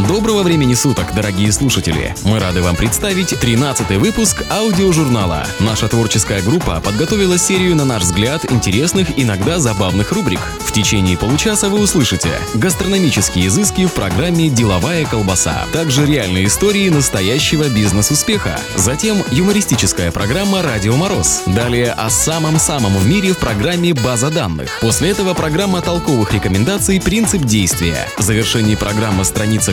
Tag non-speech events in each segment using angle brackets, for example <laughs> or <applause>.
Доброго времени суток, дорогие слушатели! Мы рады вам представить 13-й выпуск аудиожурнала. Наша творческая группа подготовила серию, на наш взгляд, интересных, иногда забавных рубрик. В течение получаса вы услышите гастрономические изыски в программе «Деловая колбаса», также реальные истории настоящего бизнес-успеха, затем юмористическая программа «Радио Мороз», далее о самом-самом в мире в программе «База данных». После этого программа толковых рекомендаций «Принцип действия». В завершении программы «Страница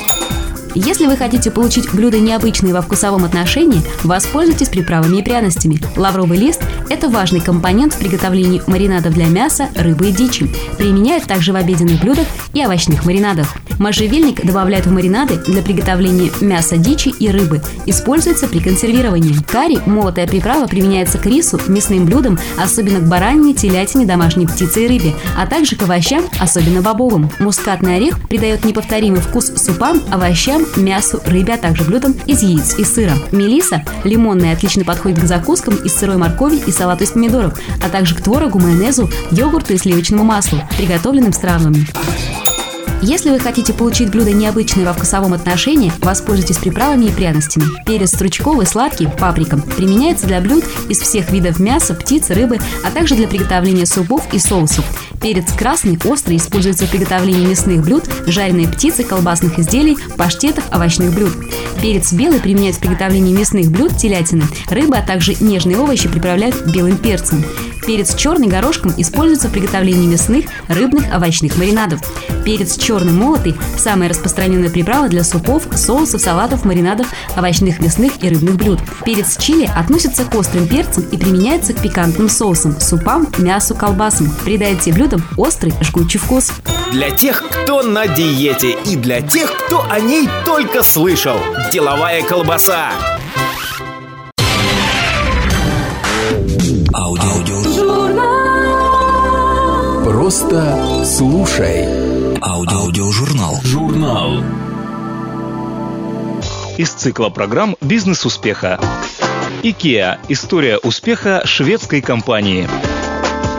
Если вы хотите получить блюда необычные во вкусовом отношении, воспользуйтесь приправами и пряностями. Лавровый лист – это важный компонент в приготовлении маринадов для мяса, рыбы и дичи. Применяют также в обеденных блюдах и овощных маринадах. Можжевельник добавляют в маринады для приготовления мяса, дичи и рыбы. Используется при консервировании. Карри – молотая приправа, применяется к рису, мясным блюдам, особенно к баранине, телятине, домашней птице и рыбе, а также к овощам, особенно бобовым. Мускатный орех придает неповторимый вкус супам, овощам, мясу, рыбе, а также блюдам из яиц и сыра. Мелиса лимонная отлично подходит к закускам из сырой моркови и салату из помидоров, а также к творогу, майонезу, йогурту и сливочному маслу, приготовленным с травами. Если вы хотите получить блюдо необычное во вкусовом отношении, воспользуйтесь приправами и пряностями. Перец стручковый, сладкий, паприка. Применяется для блюд из всех видов мяса, птицы, рыбы, а также для приготовления супов и соусов. Перец красный, острый, используется в приготовлении мясных блюд, жареной птицы, колбасных изделий, паштетов, овощных блюд. Перец белый применяется в приготовлении мясных блюд, телятины, рыбы, а также нежные овощи приправляют белым перцем. Перец черный горошком используется в приготовлении мясных, рыбных, овощных маринадов. Перец черный молотый – самая распространенная приправа для супов, соусов, салатов, маринадов, овощных, мясных и рыбных блюд. Перец чили относится к острым перцам и применяется к пикантным соусам, супам, мясу, колбасам. Придает этим блюдам острый, жгучий вкус. Для тех, кто на диете и для тех, кто о ней только слышал. Деловая колбаса. Просто слушай. Аудиожурнал. Журнал. Из цикла программ «Бизнес успеха». IKEA. История успеха шведской компании.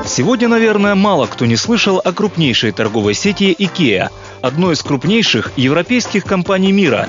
Сегодня, наверное, мало кто не слышал о крупнейшей торговой сети IKEA, одной из крупнейших европейских компаний мира.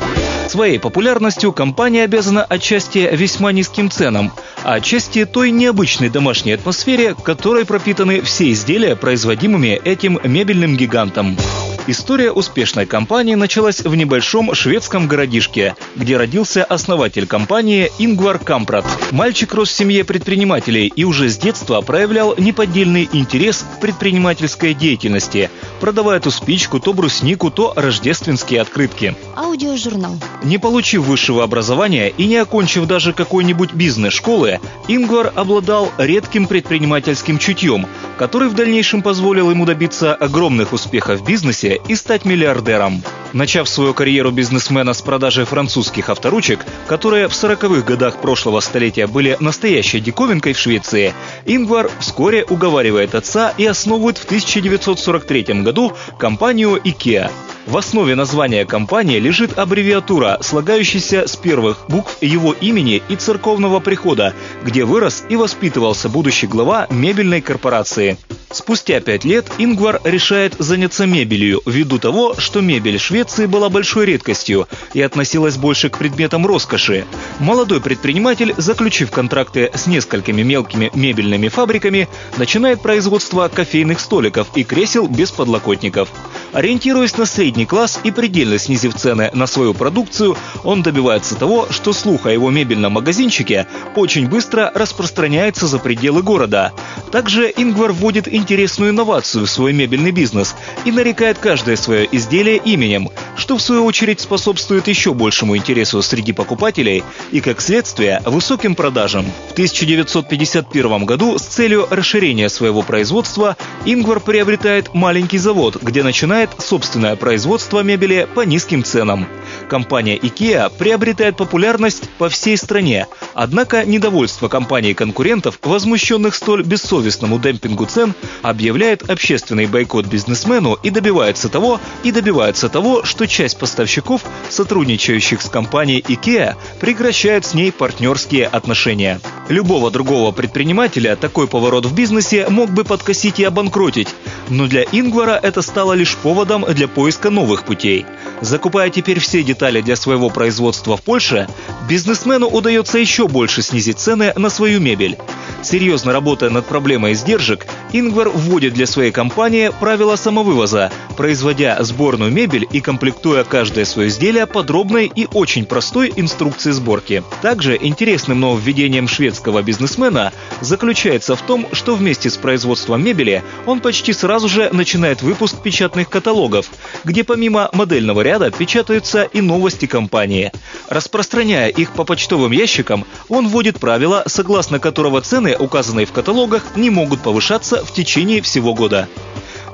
Своей популярностью компания обязана отчасти весьма низким ценам, а отчасти той необычной домашней атмосфере, которой пропитаны все изделия, производимыми этим мебельным гигантом. История успешной компании началась в небольшом шведском городишке, где родился основатель компании Ингвар Кампрат. Мальчик рос в семье предпринимателей и уже с детства проявлял неподдельный интерес к предпринимательской деятельности, продавая то спичку, то бруснику, то рождественские открытки. Аудиожурнал. Не получив высшего образования и не окончив даже какой-нибудь бизнес-школы, Ингвар обладал редким предпринимательским чутьем, который в дальнейшем позволил ему добиться огромных успехов в бизнесе и стать миллиардером. Начав свою карьеру бизнесмена с продажи французских авторучек, которые в 40-х годах прошлого столетия были настоящей диковинкой в Швеции, Ингвар вскоре уговаривает отца и основывает в 1943 году компанию IKEA. В основе названия компании лежит аббревиатура, слагающаяся с первых букв его имени и церковного прихода, где вырос и воспитывался будущий глава мебельной корпорации. Спустя пять лет Ингвар решает заняться мебелью, ввиду того, что мебель Швеции была большой редкостью и относилась больше к предметам роскоши. Молодой предприниматель, заключив контракты с несколькими мелкими мебельными фабриками, начинает производство кофейных столиков и кресел без подлокотников. Ориентируясь на средний класс и предельно снизив цены на свою продукцию, он добивается того, что слух о его мебельном магазинчике очень быстро распространяется за пределы города. Также Ингвар вводит интересную инновацию в свой мебельный бизнес и нарекает каждое свое изделие именем, что в свою очередь способствует еще большему интересу среди покупателей и, как следствие, высоким продажам. В 1951 году с целью расширения своего производства Ингвар приобретает маленький завод, где начинает собственное производство мебели по низким ценам. Компания IKEA приобретает популярность по всей стране, однако недовольство компаний-конкурентов, возмущенных столь бессовестному демпингу цен, объявляет общественный бойкот бизнесмену и добивается того, и добивается того, что часть поставщиков, сотрудничающих с компанией IKEA, прекращают с ней партнерские отношения. Любого другого предпринимателя такой поворот в бизнесе мог бы подкосить и обанкротить, но для Ингвара это стало лишь поводом для поиска новых путей. Закупая теперь все детали для своего производства в Польше, бизнесмену удается еще больше снизить цены на свою мебель. Серьезно работая над проблемой издержек, Ингвар вводит для своей компании правила самовывоза, производя сборную мебель и комплектуя каждое свое изделие подробной и очень простой инструкцией сборки. Также интересным нововведением шведского бизнесмена заключается в том, что вместе с производством мебели он почти сразу же начинает выпуск печатных каталогов, где помимо модельного ряда печатаются и новости компании. Распространяя их по почтовым ящикам, он вводит правила, согласно которого цены, указанные в каталогах, не могут повышаться в течение всего года.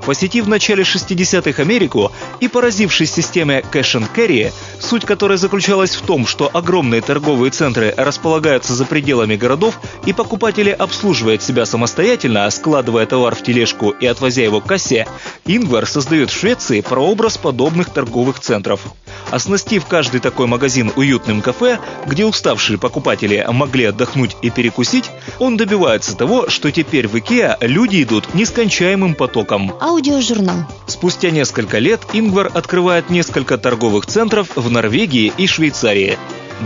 Посетив в начале 60-х Америку и поразившись системе Cash and Carry, суть которой заключалась в том, что огромные торговые центры располагаются за пределами городов и покупатели обслуживают себя самостоятельно, складывая товар в тележку и отвозя его к кассе, Ингвар создает в Швеции прообраз подобных торговых центров. Оснастив каждый такой магазин уютным кафе, где уставшие покупатели могли отдохнуть и перекусить, он добивается того, что теперь в Икеа люди идут нескончаемым потоком. Аудиожурнал. Спустя несколько лет Ингвар открывает несколько торговых центров в Норвегии и Швейцарии.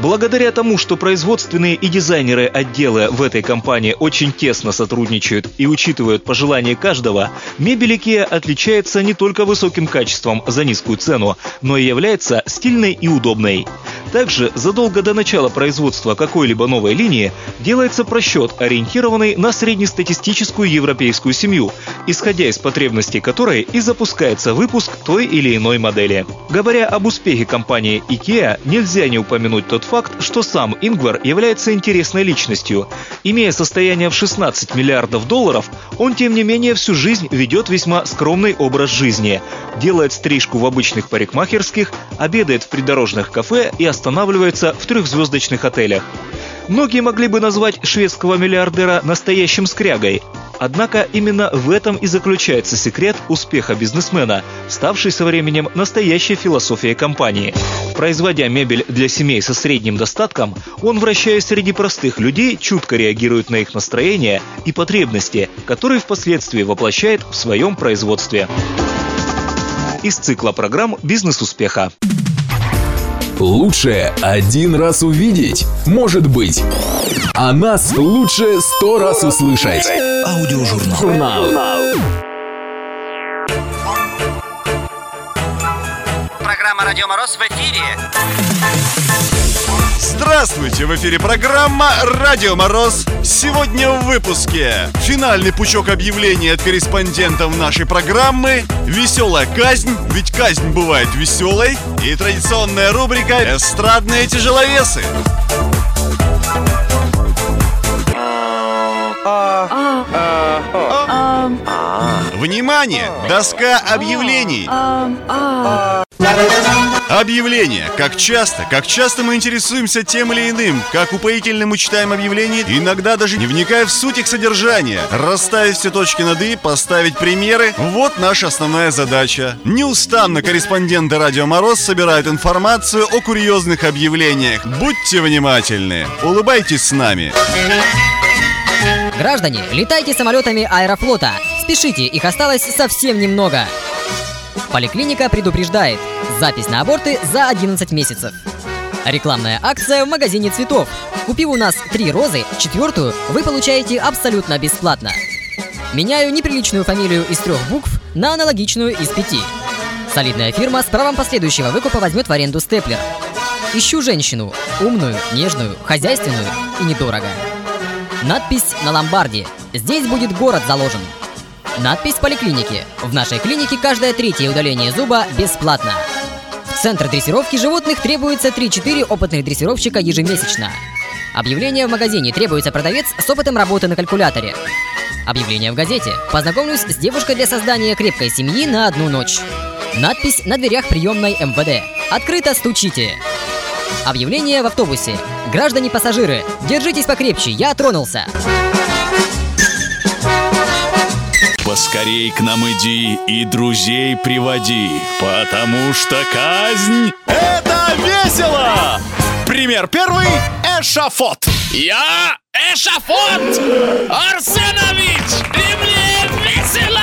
Благодаря тому, что производственные и дизайнеры отдела в этой компании очень тесно сотрудничают и учитывают пожелания каждого, мебель IKEA отличается не только высоким качеством за низкую цену, но и является стильной и удобной. Также задолго до начала производства какой-либо новой линии делается просчет, ориентированный на среднестатистическую европейскую семью, исходя из потребностей которой и запускается выпуск той или иной модели. Говоря об успехе компании IKEA, нельзя не упомянуть тот факт, что сам Ингвар является интересной личностью. Имея состояние в 16 миллиардов долларов, он тем не менее всю жизнь ведет весьма скромный образ жизни. Делает стрижку в обычных парикмахерских, обедает в придорожных кафе и останавливается в трехзвездочных отелях. Многие могли бы назвать шведского миллиардера настоящим скрягой. Однако именно в этом и заключается секрет успеха бизнесмена, ставший со временем настоящей философией компании. Производя мебель для семей со средним достатком, он, вращаясь среди простых людей, чутко реагирует на их настроение и потребности, которые впоследствии воплощает в своем производстве. Из цикла программ «Бизнес успеха». Лучше один раз увидеть, может быть. А нас лучше сто раз услышать. Аудиожурнал. Журнал. «Радио Мороз» в эфире. Здравствуйте! В эфире программа «Радио Мороз». Сегодня в выпуске финальный пучок объявлений от корреспондентов нашей программы, веселая казнь, ведь казнь бывает веселой, и традиционная рубрика «Эстрадные тяжеловесы». Внимание! Доска объявлений! Объявление. Как часто, как часто мы интересуемся тем или иным, как упоительно мы читаем объявления, иногда даже не вникая в суть их содержания. Расставить все точки над «и», поставить примеры – вот наша основная задача. Неустанно корреспонденты «Радио Мороз» собирают информацию о курьезных объявлениях. Будьте внимательны. Улыбайтесь с нами. Граждане, летайте самолетами Аэрофлота. Спешите, их осталось совсем немного. Поликлиника предупреждает. Запись на аборты за 11 месяцев. Рекламная акция в магазине цветов. Купив у нас три розы, четвертую вы получаете абсолютно бесплатно. Меняю неприличную фамилию из трех букв на аналогичную из пяти. Солидная фирма с правом последующего выкупа возьмет в аренду степлер. Ищу женщину. Умную, нежную, хозяйственную и недорого. Надпись на ломбарде. Здесь будет город заложен. Надпись поликлиники. В нашей клинике каждое третье удаление зуба бесплатно. В центр дрессировки животных требуется 3-4 опытных дрессировщика ежемесячно. Объявление в магазине требуется продавец с опытом работы на калькуляторе. Объявление в газете. Познакомлюсь с девушкой для создания крепкой семьи на одну ночь. Надпись на дверях приемной МВД. Открыто стучите. Объявление в автобусе. Граждане-пассажиры, держитесь покрепче, я тронулся. Поскорей к нам иди и друзей приводи, потому что казнь — это весело! Пример первый — эшафот. Я эшафот! Арсенович! И мне весело!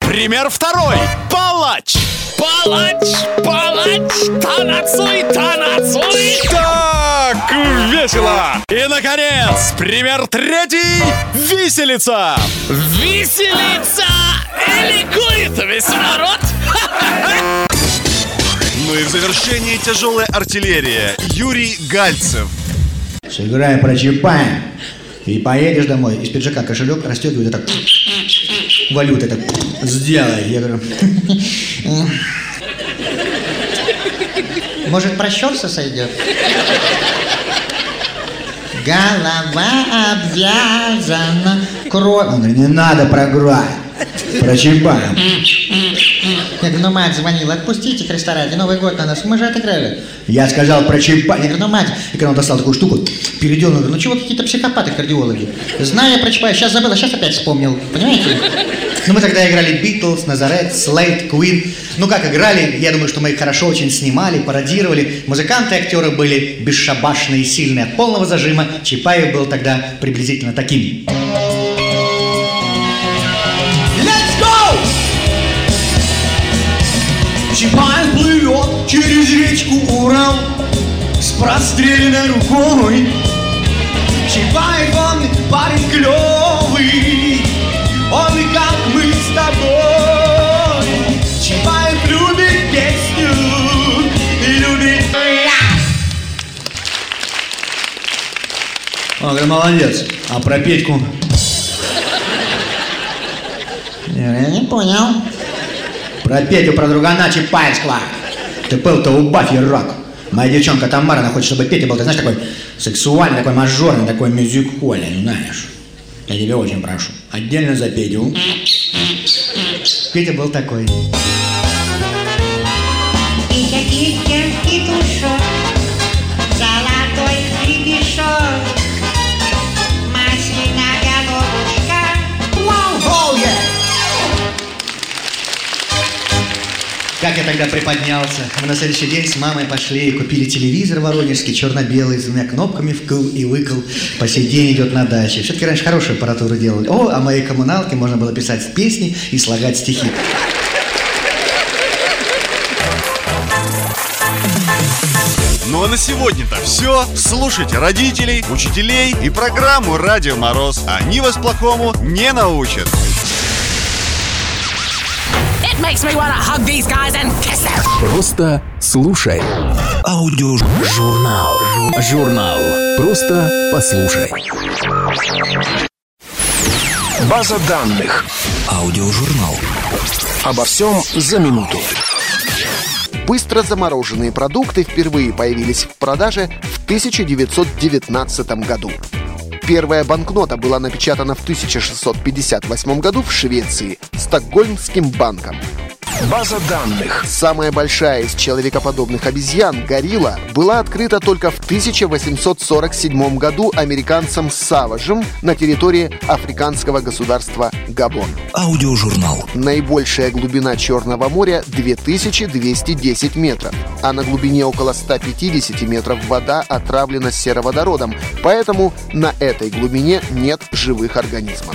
<laughs> Пример второй — палач. Палач! Палач! Танцуй, танцуй! Так, весело! И, наконец, пример третий — виселица. Виселица! И ликует весь народ! Ну и в завершении тяжелая артиллерия. Юрий Гальцев. Сыграем, прочипаем. И поедешь домой, из пиджака кошелек расстегивают и так валюты так сделай. Я говорю, <laughs> Может, прощелся сойдет? Голова обвязана кровь. он говорит, не надо програть. Прочипаем. Я говорю, ну мать звонила, отпустите Христа ради, Новый год на нас, мы же отыграли. Я сказал прочипать. Я говорю, ну мать, И когда он достал такую штуку, говорю, ну чего какие-то психопаты кардиологи? Знаю, я прочипаю, сейчас забыла, сейчас опять вспомнил, понимаете? Ну, мы тогда играли Битлз, Назарет, Слейд, Куин. Ну, как играли, я думаю, что мы их хорошо очень снимали, пародировали. Музыканты и актеры были бесшабашные и сильные от полного зажима. Чапаев был тогда приблизительно таким. Чапаев плывет через речку Урал с простреленной рукой. Чапаев он парень клевый, он и как мы с тобой. Чапаев любит песню, любит Он говорит, молодец. А про Петьку? Я не понял. Про Петю, про другана Чапаевского. Ты был-то у Баффи рок. Моя девчонка Тамара, она хочет, чтобы Петя был, ты знаешь, такой сексуальный, такой мажорный, такой мюзик-холли, знаешь. Я тебя очень прошу. Отдельно за Петю. Петя был такой. Петя, петушок, Как я тогда приподнялся. Мы на следующий день с мамой пошли и купили телевизор воронежский, черно-белый, с двумя кнопками вкл и выкл. По сей день идет на даче. Все-таки раньше хорошую аппаратуру делали. О, а моей коммуналке можно было писать песни и слагать стихи. Ну а на сегодня-то все. Слушайте родителей, учителей и программу «Радио Мороз». Они вас плохому не научат. Makes me wanna hug these guys and kiss them! Просто слушай. Аудиожурнал. Журнал. Просто послушай. База данных. Аудиожурнал. Обо всем за минуту. Быстро замороженные продукты впервые появились в продаже в 1919 году. Первая банкнота была напечатана в 1658 году в Швеции Стокгольмским банком. База данных. Самая большая из человекоподобных обезьян, горилла, была открыта только в 1847 году американцем Саважем на территории африканского государства Габон. Аудиожурнал. Наибольшая глубина Черного моря 2210 метров, а на глубине около 150 метров вода отравлена сероводородом, поэтому на этой глубине нет живых организмов.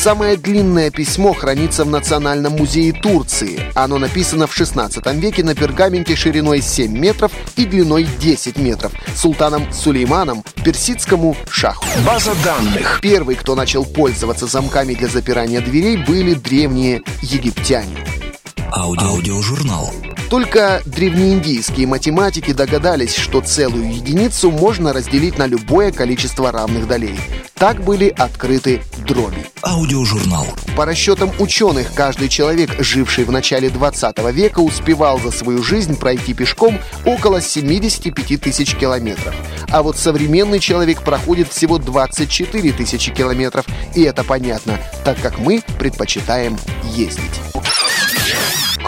Самое длинное письмо хранится в Национальном музее Турции. Оно написано в 16 веке на пергаменте шириной 7 метров и длиной 10 метров султаном Сулейманом персидскому шаху. База данных. Первый, кто начал пользоваться замками для запирания дверей, были древние египтяне. Аудиожурнал. Только древнеиндийские математики догадались, что целую единицу можно разделить на любое количество равных долей. Так были открыты дроби. Аудиожурнал. По расчетам ученых, каждый человек, живший в начале 20 века, успевал за свою жизнь пройти пешком около 75 тысяч километров. А вот современный человек проходит всего 24 тысячи километров. И это понятно, так как мы предпочитаем ездить.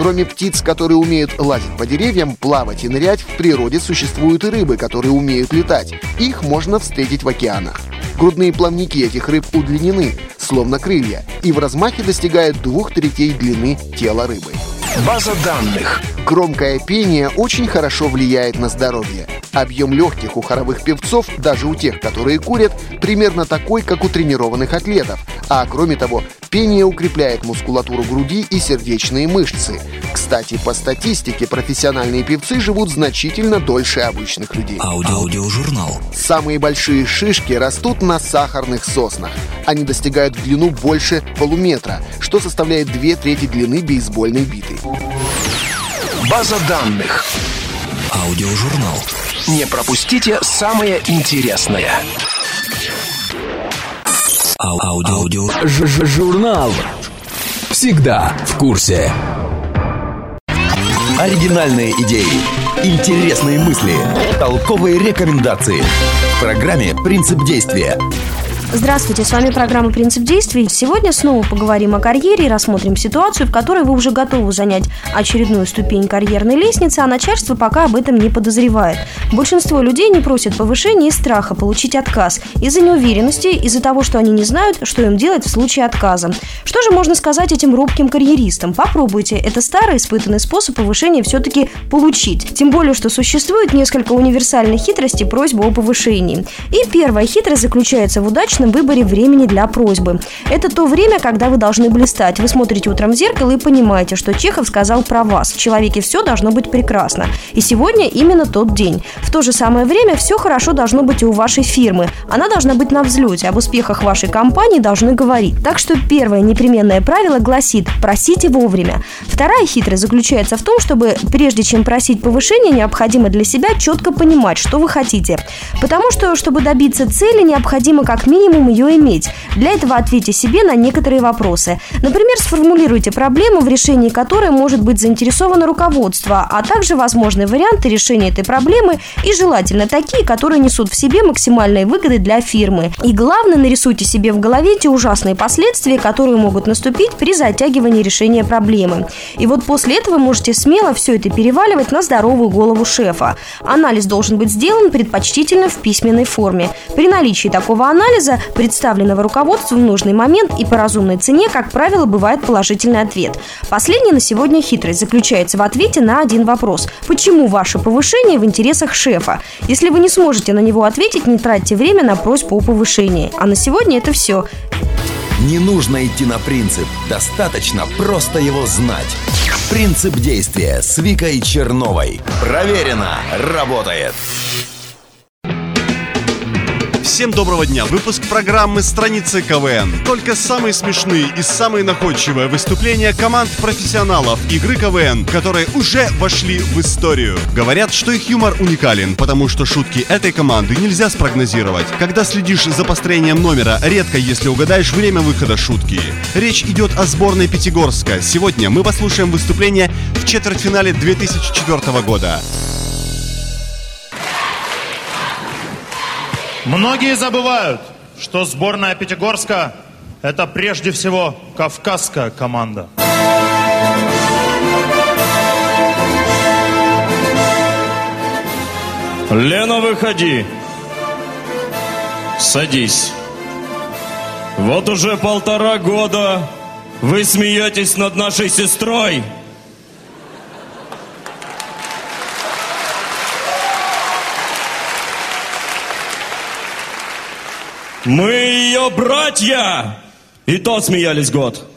Кроме птиц, которые умеют лазить по деревьям, плавать и нырять, в природе существуют и рыбы, которые умеют летать. Их можно встретить в океанах. Грудные плавники этих рыб удлинены, словно крылья, и в размахе достигают двух третей длины тела рыбы. База данных. Громкое пение очень хорошо влияет на здоровье. Объем легких у хоровых певцов, даже у тех, которые курят, примерно такой, как у тренированных атлетов. А кроме того, пение укрепляет мускулатуру груди и сердечные мышцы. Кстати, по статистике, профессиональные певцы живут значительно дольше обычных людей. Аудио. Аудиожурнал. Самые большие шишки растут на сахарных соснах. Они достигают в длину больше полуметра, что составляет две трети длины бейсбольной биты. База данных. Аудиожурнал. Не пропустите самое интересное. Ау- Аудио. Аудио. Ж- ж- Журнал. Всегда в курсе. Оригинальные идеи, интересные мысли, толковые рекомендации. В программе «Принцип действия». Здравствуйте, с вами программа «Принцип действий». Сегодня снова поговорим о карьере и рассмотрим ситуацию, в которой вы уже готовы занять очередную ступень карьерной лестницы, а начальство пока об этом не подозревает. Большинство людей не просят повышения из страха получить отказ, из-за неуверенности, из-за того, что они не знают, что им делать в случае отказа. Что же можно сказать этим робким карьеристам? Попробуйте, это старый испытанный способ повышения все-таки получить. Тем более, что существует несколько универсальных хитростей просьбы о повышении. И первая хитрость заключается в удачном выборе времени для просьбы. Это то время, когда вы должны блистать. Вы смотрите утром в зеркало и понимаете, что Чехов сказал про вас. В человеке все должно быть прекрасно. И сегодня именно тот день. В то же самое время все хорошо должно быть и у вашей фирмы. Она должна быть на взлете. Об успехах вашей компании должны говорить. Так что первое непременное правило гласит «просите вовремя». Вторая хитрость заключается в том, чтобы прежде чем просить повышение, необходимо для себя четко понимать, что вы хотите. Потому что, чтобы добиться цели, необходимо как минимум ее иметь. Для этого ответьте себе на некоторые вопросы. Например, сформулируйте проблему, в решении которой может быть заинтересовано руководство, а также возможные варианты решения этой проблемы и желательно такие, которые несут в себе максимальные выгоды для фирмы. И главное, нарисуйте себе в голове те ужасные последствия, которые могут наступить при затягивании решения проблемы. И вот после этого можете смело все это переваливать на здоровую голову шефа. Анализ должен быть сделан предпочтительно в письменной форме. При наличии такого анализа, представленного руководству в нужный момент и по разумной цене, как правило, бывает положительный ответ. Последняя на сегодня хитрость заключается в ответе на один вопрос. Почему ваше повышение в интересах шефа? Если вы не сможете на него ответить, не тратьте время на просьбу о повышении. А на сегодня это все. Не нужно идти на принцип, достаточно просто его знать. Принцип действия с Викой Черновой. Проверено, работает. Всем доброго дня! Выпуск программы «Страницы КВН». Только самые смешные и самые находчивые выступления команд профессионалов игры КВН, которые уже вошли в историю. Говорят, что их юмор уникален, потому что шутки этой команды нельзя спрогнозировать. Когда следишь за построением номера, редко если угадаешь время выхода шутки. Речь идет о сборной Пятигорска. Сегодня мы послушаем выступление в четвертьфинале 2004 года. Многие забывают, что сборная Пятигорска – это прежде всего кавказская команда. Лена, выходи. Садись. Вот уже полтора года вы смеетесь над нашей сестрой. Мы ее братья! И то смеялись год.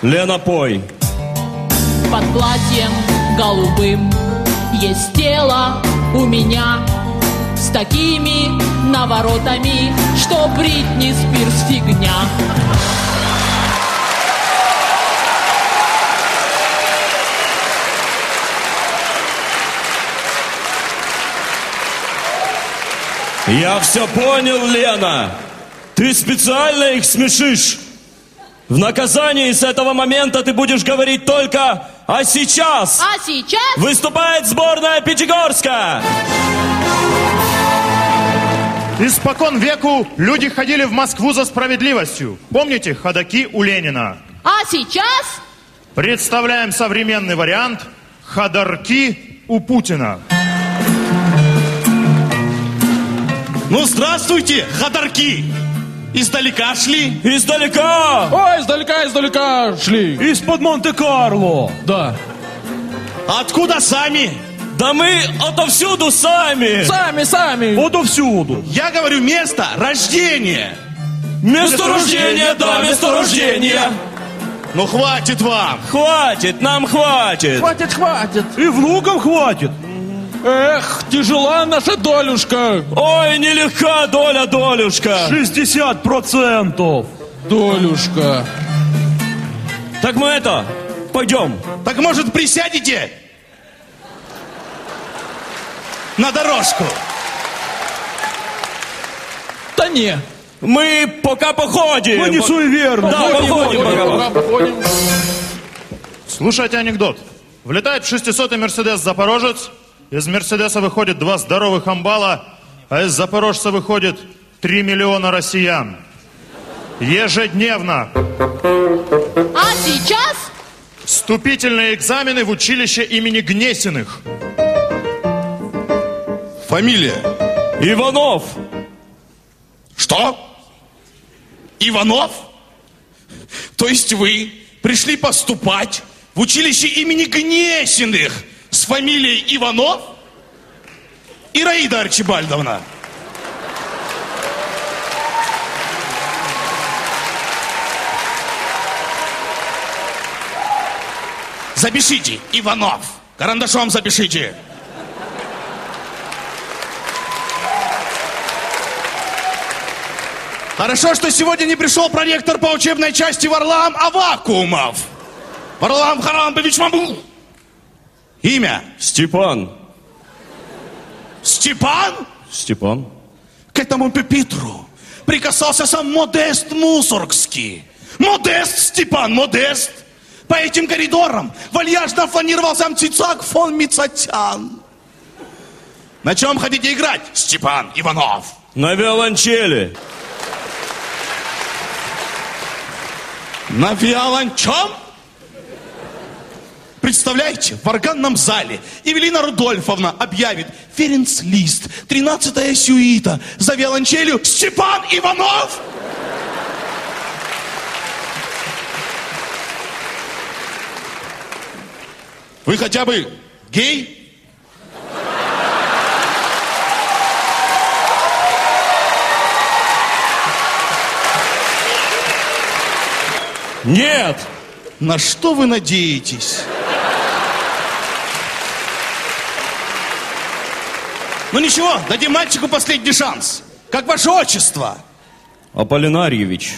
Лена, пой. Под платьем голубым есть тело у меня С такими наворотами, что Бритни Спирс фигня Я все понял, Лена. Ты специально их смешишь. В наказании с этого момента ты будешь говорить только «А сейчас?» А сейчас? Выступает сборная Пятигорска! Испокон веку люди ходили в Москву за справедливостью. Помните ходаки у Ленина? А сейчас? Представляем современный вариант Ходорки у Путина. Ну, здравствуйте, ходорки! Издалека шли? Издалека! Ой, издалека, издалека шли. Из-под Монте-Карло. Да. Откуда сами? Да мы отовсюду сами. Сами, сами. Отовсюду. Я говорю место рождения. Место рождения, да, место рождения. Ну, хватит вам. Хватит, нам хватит. Хватит, хватит. И внукам хватит. Эх, тяжела наша долюшка. Ой, нелегка доля, долюшка. 60 процентов. Долюшка. Так мы это, пойдем. Так может присядете? На дорожку. Да не. Мы пока походим. Мы не суеверны. Да, походим, пока. походим. Слушайте анекдот. Влетает в 600-й Мерседес Запорожец. Из Мерседеса выходит два здоровых амбала, а из Запорожца выходит 3 миллиона россиян. Ежедневно. А сейчас Вступительные экзамены в училище имени Гнесиных. Фамилия? Иванов. Что? Иванов? То есть вы пришли поступать в училище имени Гнесиных с фамилией Иванов? Ираида Арчибальдовна. Запишите, Иванов. Карандашом запишите. Хорошо, что сегодня не пришел проректор по учебной части Варлам Авакумов. Варлам Харамбович Мамбу. Имя? Степан. Степан? Степан. К этому пепитру прикасался сам Модест Мусоргский. Модест, Степан, Модест. По этим коридорам вальяжно фланировал сам Цицак фон Мицатян. На чем хотите играть, Степан Иванов? На виолончели. На виолончом? Представляете, в органном зале Евелина Рудольфовна объявит Ференц Лист, 13-я сюита, за виолончелью Степан Иванов? Вы хотя бы гей? Нет. На что вы надеетесь? Ну ничего, дадим мальчику последний шанс. Как ваше отчество? Аполлинарьевич.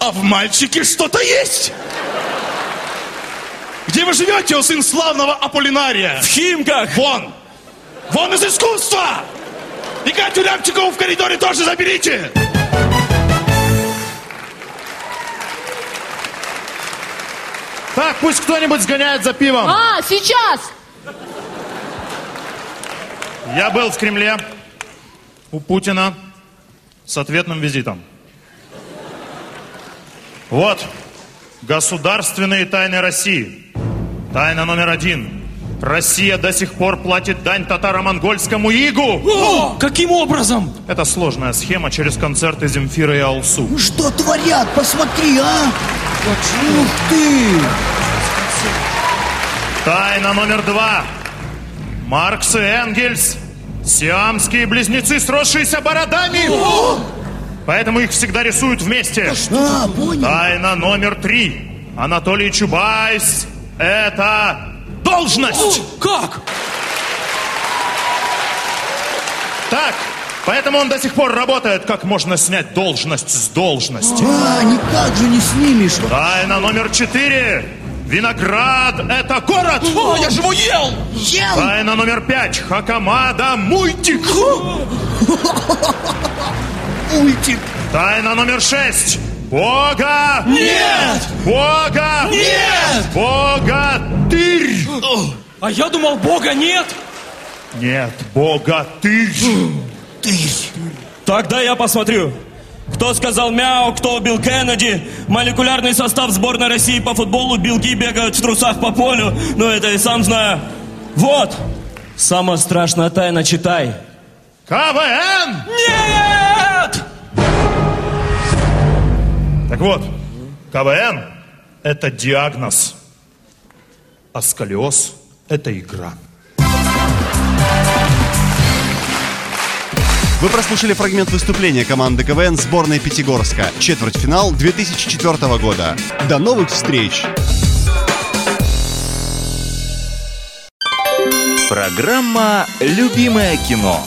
А в мальчике что-то есть? Где вы живете, сын славного Аполлинария? В Химках. Вон! Вон из искусства! И Катю Рябчикову в коридоре тоже заберите! Так, пусть кто-нибудь сгоняет за пивом. А, сейчас! Я был в Кремле у Путина с ответным визитом. Вот, государственные тайны России. Тайна номер один. Россия до сих пор платит дань татаро-монгольскому игу. О, каким образом? Это сложная схема через концерты Земфира и Алсу. Что творят? Посмотри, а! Ух ты! Тайна номер два. Маркс и Энгельс. Сиамские близнецы, сросшиеся бородами. Поэтому их всегда рисуют вместе. А, понял. Тайна номер три. Анатолий Чубайс. Это должность. Как? Так, поэтому он до сих пор работает. Как можно снять должность с должности? А, никак же не снимешь. Тайна номер четыре. Виноград – это город! О, я же его ел! Ел! Тайна номер пять. Хакамада – мультик! Мультик. Тайна номер шесть. Бога! Нет! Бога! Нет! Бога тырь! А я думал, Бога нет. Нет, Бога тырь! Ты. Тогда я посмотрю. Кто сказал мяу, кто убил Кеннеди? Молекулярный состав сборной России по футболу. Белки бегают в трусах по полю. Ну, это и сам знаю. Вот! Самая страшная тайна, читай. КВН! Нет! Так вот, КВН – это диагноз, а сколиоз – это игра. Вы прослушали фрагмент выступления команды КВН сборной Пятигорска. Четвертьфинал 2004 года. До новых встреч! Программа «Любимое кино».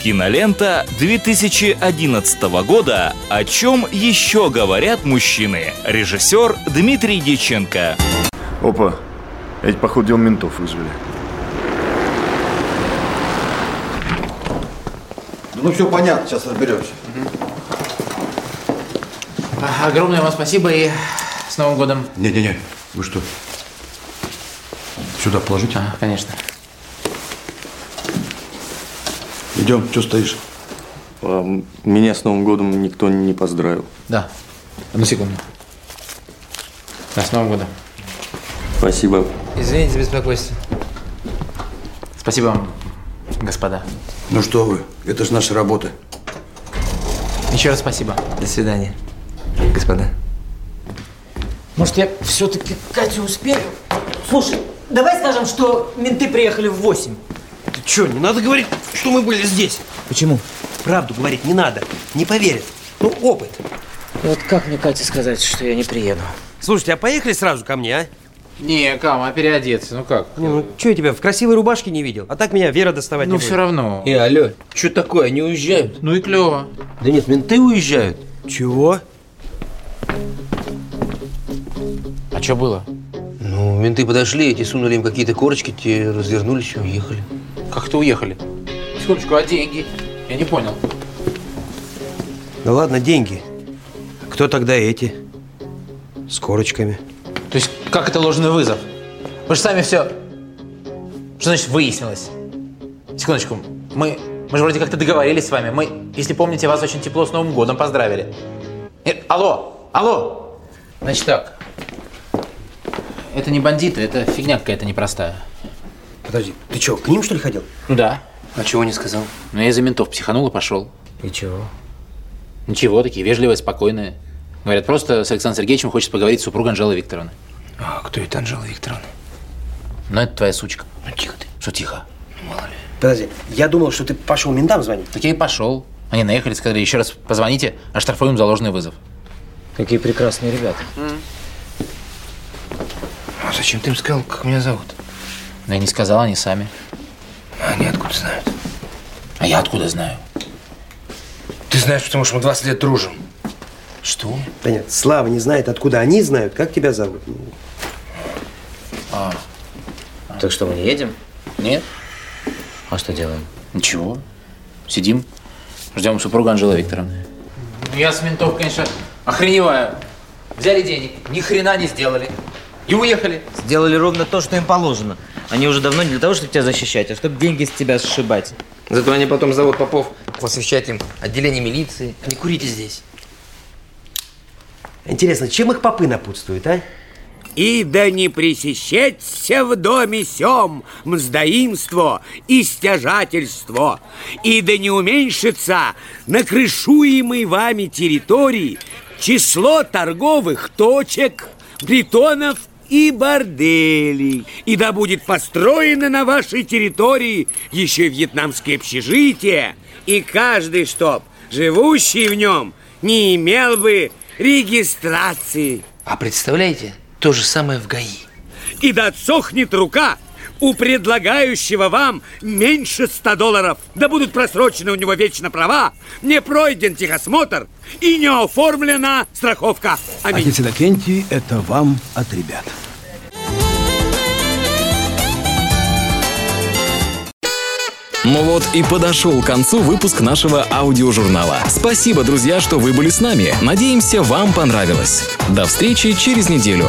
Кинолента 2011 года «О чем еще говорят мужчины». Режиссер Дмитрий Дьяченко. Опа, эти, походу, дел ментов вызвали. Ну все понятно, сейчас разберемся. Огромное вам спасибо и с Новым годом. Не-не-не, вы что? Сюда положите? А, конечно. Идем, что стоишь? А, меня с Новым годом никто не поздравил. Да. Одну секунду. Да, с Новым годом. Спасибо. Извините за беспокойство. Спасибо вам, господа. Ну что вы, это же наша работа. Еще раз спасибо. До свидания, господа. Может, я все-таки Катю успею? Слушай, давай скажем, что менты приехали в 8. Ты что, не надо говорить, что мы были здесь? Почему? Правду говорить не надо. Не поверят. Ну, опыт. Вот как мне Кате сказать, что я не приеду? Слушайте, а поехали сразу ко мне, а? Не, Кам, а переодеться, ну как? Не, ну что я тебя в красивой рубашке не видел? А так меня Вера доставать Ну не все будет. равно. Э, алло, что такое? Они уезжают? Ну и клево. Да нет, менты уезжают. Чего? А что было? Ну, менты подошли, эти сунули им какие-то корочки, те развернулись и уехали. Как-то уехали. Секундочку, а деньги? Я не понял. Да ладно, деньги. Кто тогда эти? С корочками. То есть, как это ложный вызов? Вы же сами все... Что значит выяснилось? Секундочку, мы, мы же вроде как-то договорились с вами. Мы, если помните, вас очень тепло с Новым годом поздравили. Нет, алло, алло! Значит так, это не бандиты, это фигня какая-то непростая. Подожди, ты что, к ним что ли ходил? Ну да. А чего не сказал? Ну я из-за ментов психанул и пошел. И чего? Ничего, такие вежливые, спокойные. Говорят, просто с Александром Сергеевичем хочет поговорить с супругой Анжелы Викторовны. А кто это Анжела Викторовна? Ну, это твоя сучка. Ну, тихо ты. Что тихо? Мало ли. Подожди, я думал, что ты пошел ментам звонить. Так я и пошел. Они наехали, сказали, еще раз позвоните, оштрафуем за ложный вызов. Какие прекрасные ребята. А зачем ты им сказал, как меня зовут? Но я не сказал, они сами. А они откуда знают? А я откуда знаю? Ты знаешь, потому что мы 20 лет дружим. Что? Да нет, Слава не знает, откуда они знают, как тебя зовут. А, Так что, мы не едем? нет? А что делаем? Ничего. Сидим, ждем супруга Анжелы Викторовны. Ну, я с ментов, конечно, охреневаю. Взяли денег, ни хрена не сделали. И уехали. Сделали ровно то, что им положено. Они уже давно не для того, чтобы тебя защищать, а чтобы деньги с тебя сшибать. Зато они потом зовут Попов посвящать им отделение милиции. Не курите здесь. Интересно, чем их попы напутствуют, а? И да не пресещется в доме сём мздоимство и стяжательство, и да не уменьшится на крышуемой вами территории число торговых точек, притонов и борделей, и да будет построено на вашей территории еще вьетнамское общежитие, и каждый, чтоб живущий в нем, не имел бы регистрации. А представляете, то же самое в ГАИ. И да отсохнет рука у предлагающего вам меньше 100 долларов. Да будут просрочены у него вечно права, не пройден техосмотр и не оформлена страховка. Аминь. Отец Иннокентий, это вам от ребят. Ну вот и подошел к концу выпуск нашего аудиожурнала. Спасибо, друзья, что вы были с нами. Надеемся, вам понравилось. До встречи через неделю.